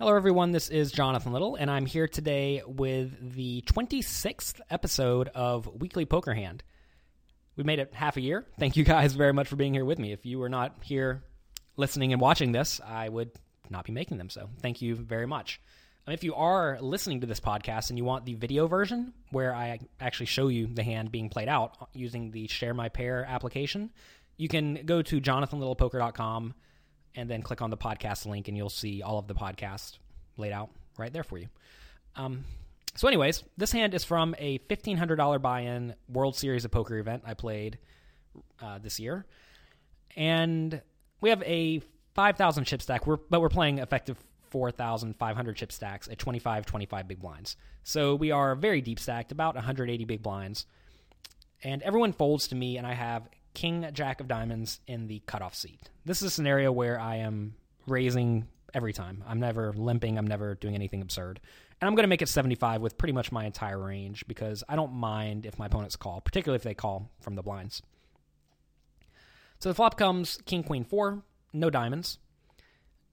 Hello, everyone. This is Jonathan Little, and I'm here today with the 26th episode of Weekly Poker Hand. We made it half a year. Thank you guys very much for being here with me. If you were not here listening and watching this, I would not be making them. So, thank you very much. If you are listening to this podcast and you want the video version where I actually show you the hand being played out using the Share My Pair application, you can go to jonathanlittlepoker.com and then click on the podcast link, and you'll see all of the podcast laid out right there for you. Um, so, anyways, this hand is from a $1,500 buy in World Series of Poker event I played uh, this year. And we have a 5,000 chip stack, we're, but we're playing effective 4,500 chip stacks at 25 25 big blinds. So we are very deep stacked, about 180 big blinds. And everyone folds to me, and I have king jack of diamonds in the cutoff seat. This is a scenario where I am raising every time. I'm never limping, I'm never doing anything absurd. And I'm going to make it 75 with pretty much my entire range because I don't mind if my opponents call, particularly if they call from the blinds. So the flop comes king queen 4, no diamonds.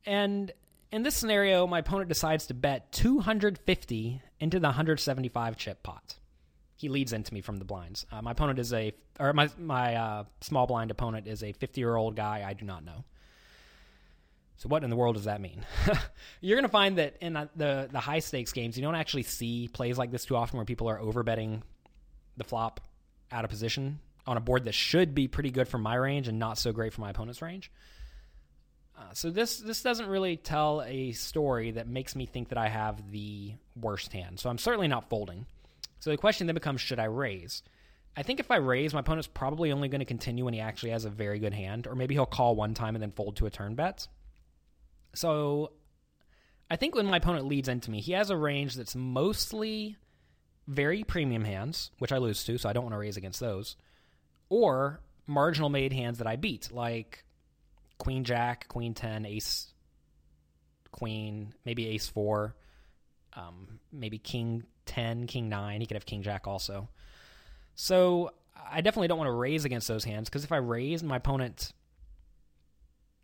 And in this scenario, my opponent decides to bet 250 into the 175 chip pot he leads into me from the blinds. Uh, my opponent is a, or my my uh, small blind opponent is a 50 year old guy I do not know. So what in the world does that mean? You're going to find that in the the high stakes games, you don't actually see plays like this too often where people are overbetting the flop out of position on a board that should be pretty good for my range and not so great for my opponent's range. Uh, so this this doesn't really tell a story that makes me think that I have the worst hand. So I'm certainly not folding. So the question then becomes should I raise? I think if I raise, my opponent's probably only going to continue when he actually has a very good hand, or maybe he'll call one time and then fold to a turn bet. So I think when my opponent leads into me, he has a range that's mostly very premium hands, which I lose to, so I don't want to raise against those, or marginal made hands that I beat, like Queen Jack, Queen 10, Ace Queen, maybe Ace 4, um, maybe King 10, King 9. He could have King Jack also. So I definitely don't want to raise against those hands because if I raise, my opponent.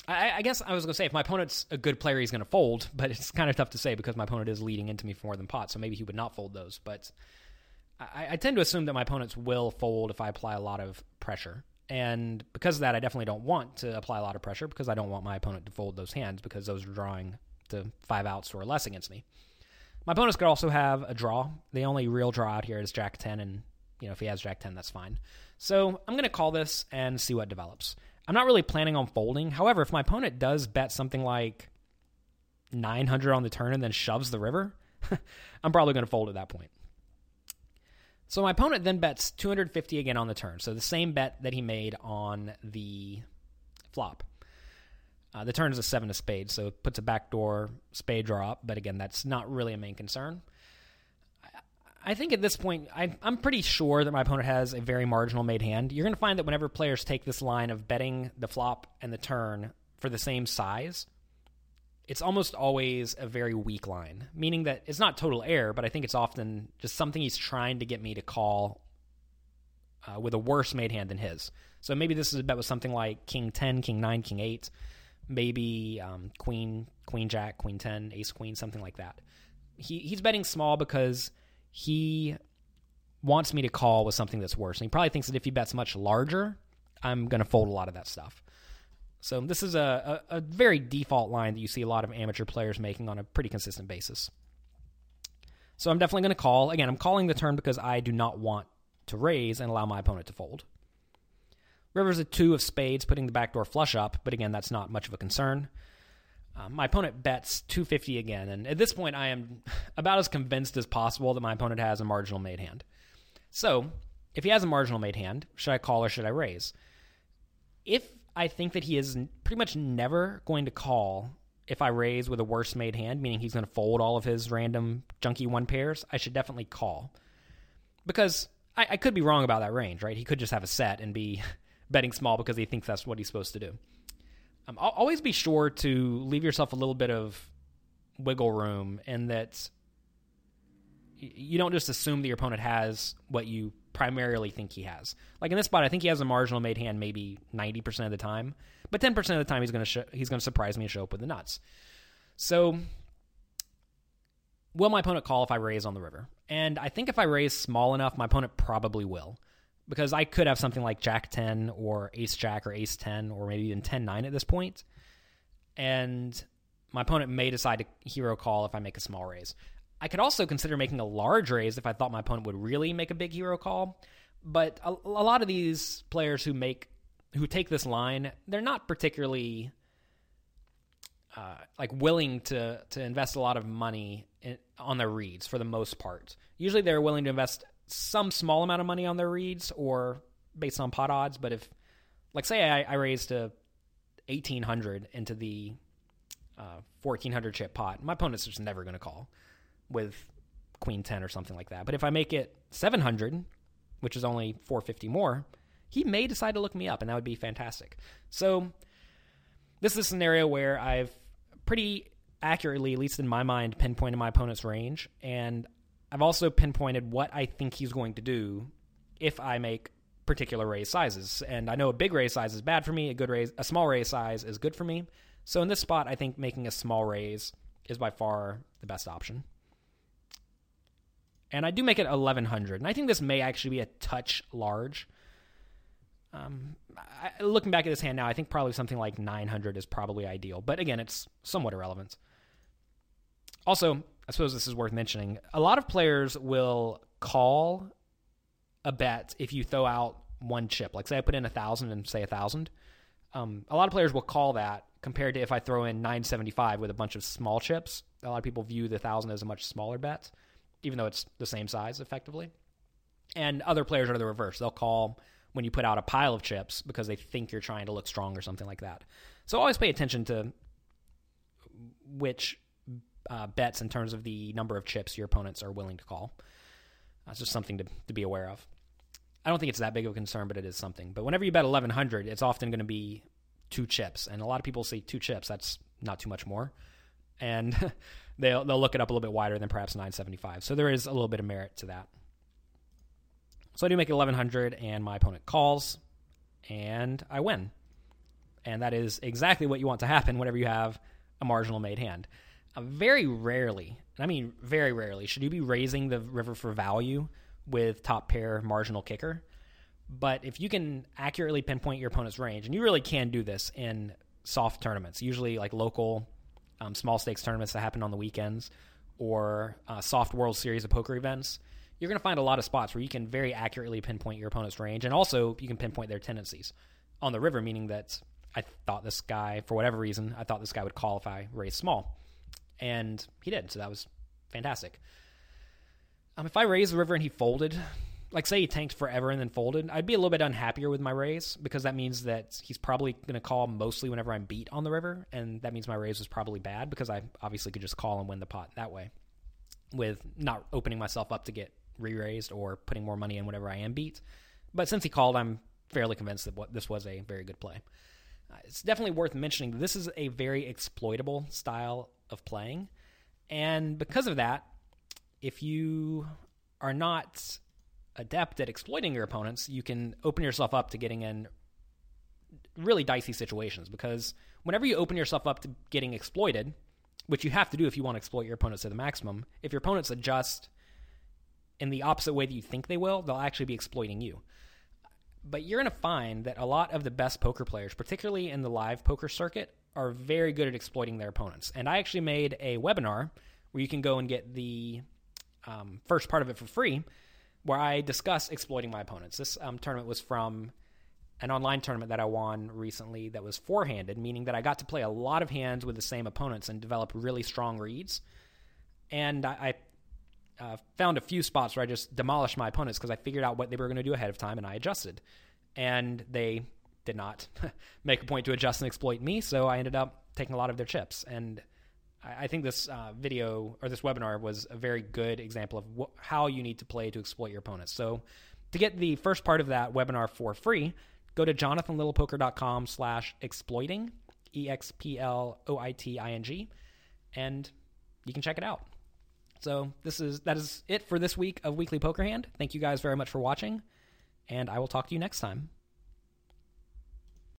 I, I guess I was going to say if my opponent's a good player, he's going to fold, but it's kind of tough to say because my opponent is leading into me for more than pot, so maybe he would not fold those. But I, I tend to assume that my opponents will fold if I apply a lot of pressure. And because of that, I definitely don't want to apply a lot of pressure because I don't want my opponent to fold those hands because those are drawing to five outs or less against me. My opponents could also have a draw. The only real draw out here is Jack 10, and you know if he has Jack 10, that's fine. So I'm going to call this and see what develops. I'm not really planning on folding. However, if my opponent does bet something like 900 on the turn and then shoves the river, I'm probably going to fold at that point. So my opponent then bets 250 again on the turn. So the same bet that he made on the flop. Uh, the turn is a seven of spades, so it puts a backdoor spade draw up. But again, that's not really a main concern. I think at this point, I, am pretty sure that my opponent has a very marginal made hand. You're going to find that whenever players take this line of betting the flop and the turn for the same size, it's almost always a very weak line, meaning that it's not total error, but I think it's often just something he's trying to get me to call uh, with a worse made hand than his. So maybe this is a bet with something like King 10, King 9, King 8 maybe um, queen, queen jack, queen 10, ace queen, something like that. He, he's betting small because he wants me to call with something that's worse. And he probably thinks that if he bets much larger, I'm going to fold a lot of that stuff. So this is a, a, a, very default line that you see a lot of amateur players making on a pretty consistent basis. So I'm definitely going to call. Again, I'm calling the turn because I do not want to raise and allow my opponent to fold. River's a two of spades, putting the backdoor flush up, but again, that's not much of a concern. Uh, my opponent bets 250 again, and at this point, I am about as convinced as possible that my opponent has a marginal made hand. So, if he has a marginal made hand, should I call or should I raise? If I think that he is pretty much never going to call if I raise with a worse made hand, meaning he's going to fold all of his random junky one pairs, I should definitely call. Because I, I could be wrong about that range, right? He could just have a set and be betting small because he thinks that's what he's supposed to do. Um, always be sure to leave yourself a little bit of wiggle room and that you don't just assume that your opponent has what you primarily think he has. Like in this spot, I think he has a marginal made hand maybe 90% of the time, but 10% of the time he's going to sh- he's going to surprise me and show up with the nuts. So will my opponent call if I raise on the river? And I think if I raise small enough, my opponent probably will. Because I could have something like Jack 10 or Ace Jack or Ace 10 or maybe even 10 9 at this point. And my opponent may decide to hero call if I make a small raise. I could also consider making a large raise if I thought my opponent would really make a big hero call. But a, a lot of these players who make who take this line, they're not particularly uh, like willing to to invest a lot of money in, on their reads for the most part. Usually, they're willing to invest some small amount of money on their reads or based on pot odds. But if, like, say I, I raised a eighteen hundred into the uh, fourteen hundred chip pot, my opponent's just never going to call with queen ten or something like that. But if I make it seven hundred, which is only four fifty more, he may decide to look me up, and that would be fantastic. So. This is a scenario where I've pretty accurately, at least in my mind, pinpointed my opponent's range, and I've also pinpointed what I think he's going to do if I make particular raise sizes. And I know a big raise size is bad for me. A good raise, a small raise size is good for me. So in this spot, I think making a small raise is by far the best option. And I do make it 1100, and I think this may actually be a touch large. Um, I, looking back at this hand now, I think probably something like 900 is probably ideal. But again, it's somewhat irrelevant. Also, I suppose this is worth mentioning. A lot of players will call a bet if you throw out one chip. Like, say I put in a thousand and say a thousand. Um, a lot of players will call that compared to if I throw in 975 with a bunch of small chips. A lot of people view the thousand as a much smaller bet, even though it's the same size effectively. And other players are the reverse. They'll call when you put out a pile of chips because they think you're trying to look strong or something like that. So always pay attention to which uh, bets in terms of the number of chips your opponents are willing to call. That's just something to, to be aware of. I don't think it's that big of a concern, but it is something. But whenever you bet 1100, it's often going to be two chips. And a lot of people say two chips. That's not too much more. And they'll, they'll look it up a little bit wider than perhaps 975. So there is a little bit of merit to that. So I do make 1100 and my opponent calls and I win. And that is exactly what you want to happen whenever you have a marginal made hand. Uh, very rarely, I mean very rarely, should you be raising the river for value with top pair marginal kicker. But if you can accurately pinpoint your opponent's range, and you really can do this in soft tournaments, usually like local um, small stakes tournaments that happen on the weekends or uh, soft World Series of Poker events, you're going to find a lot of spots where you can very accurately pinpoint your opponent's range, and also you can pinpoint their tendencies on the river, meaning that I thought this guy, for whatever reason, I thought this guy would call raise small, and he did. So that was fantastic. Um, if I raised the river and he folded, like say he tanked forever and then folded, I'd be a little bit unhappier with my raise because that means that he's probably going to call mostly whenever I'm beat on the river, and that means my raise was probably bad because I obviously could just call and win the pot that way, with not opening myself up to get re-raised or putting more money in whenever I am beat. But since he called, I'm fairly convinced that what, this was a very good play. Uh, it's definitely worth mentioning this is a very exploitable style of playing. And because of that, if you are not adept at exploiting your opponents, you can open yourself up to getting in really dicey situations because whenever you open yourself up to getting exploited, which you have to do if you want to exploit your opponents to the maximum, if your opponents adjust in the opposite way that you think they will, they'll actually be exploiting you. But you're going to find that a lot of the best poker players, particularly in the live poker circuit, are very good at exploiting their opponents. And I actually made a webinar where you can go and get the um, first part of it for free, where I discuss exploiting my opponents. This um, tournament was from an online tournament that I won recently that was four handed, meaning that I got to play a lot of hands with the same opponents and develop really strong reads. And I, uh, found a few spots where I just demolished my opponents because I figured out what they were going to do ahead of time and I adjusted. And they did not make a point to adjust and exploit me, so I ended up taking a lot of their chips. And I, I think this uh, video or this webinar was a very good example of wh- how you need to play to exploit your opponents. So to get the first part of that webinar for free, go to jonathanlittlepoker.com slash exploiting, E-X-P-L-O-I-T-I-N-G, and you can check it out. So this is that is it for this week of Weekly Poker Hand. Thank you guys very much for watching, and I will talk to you next time.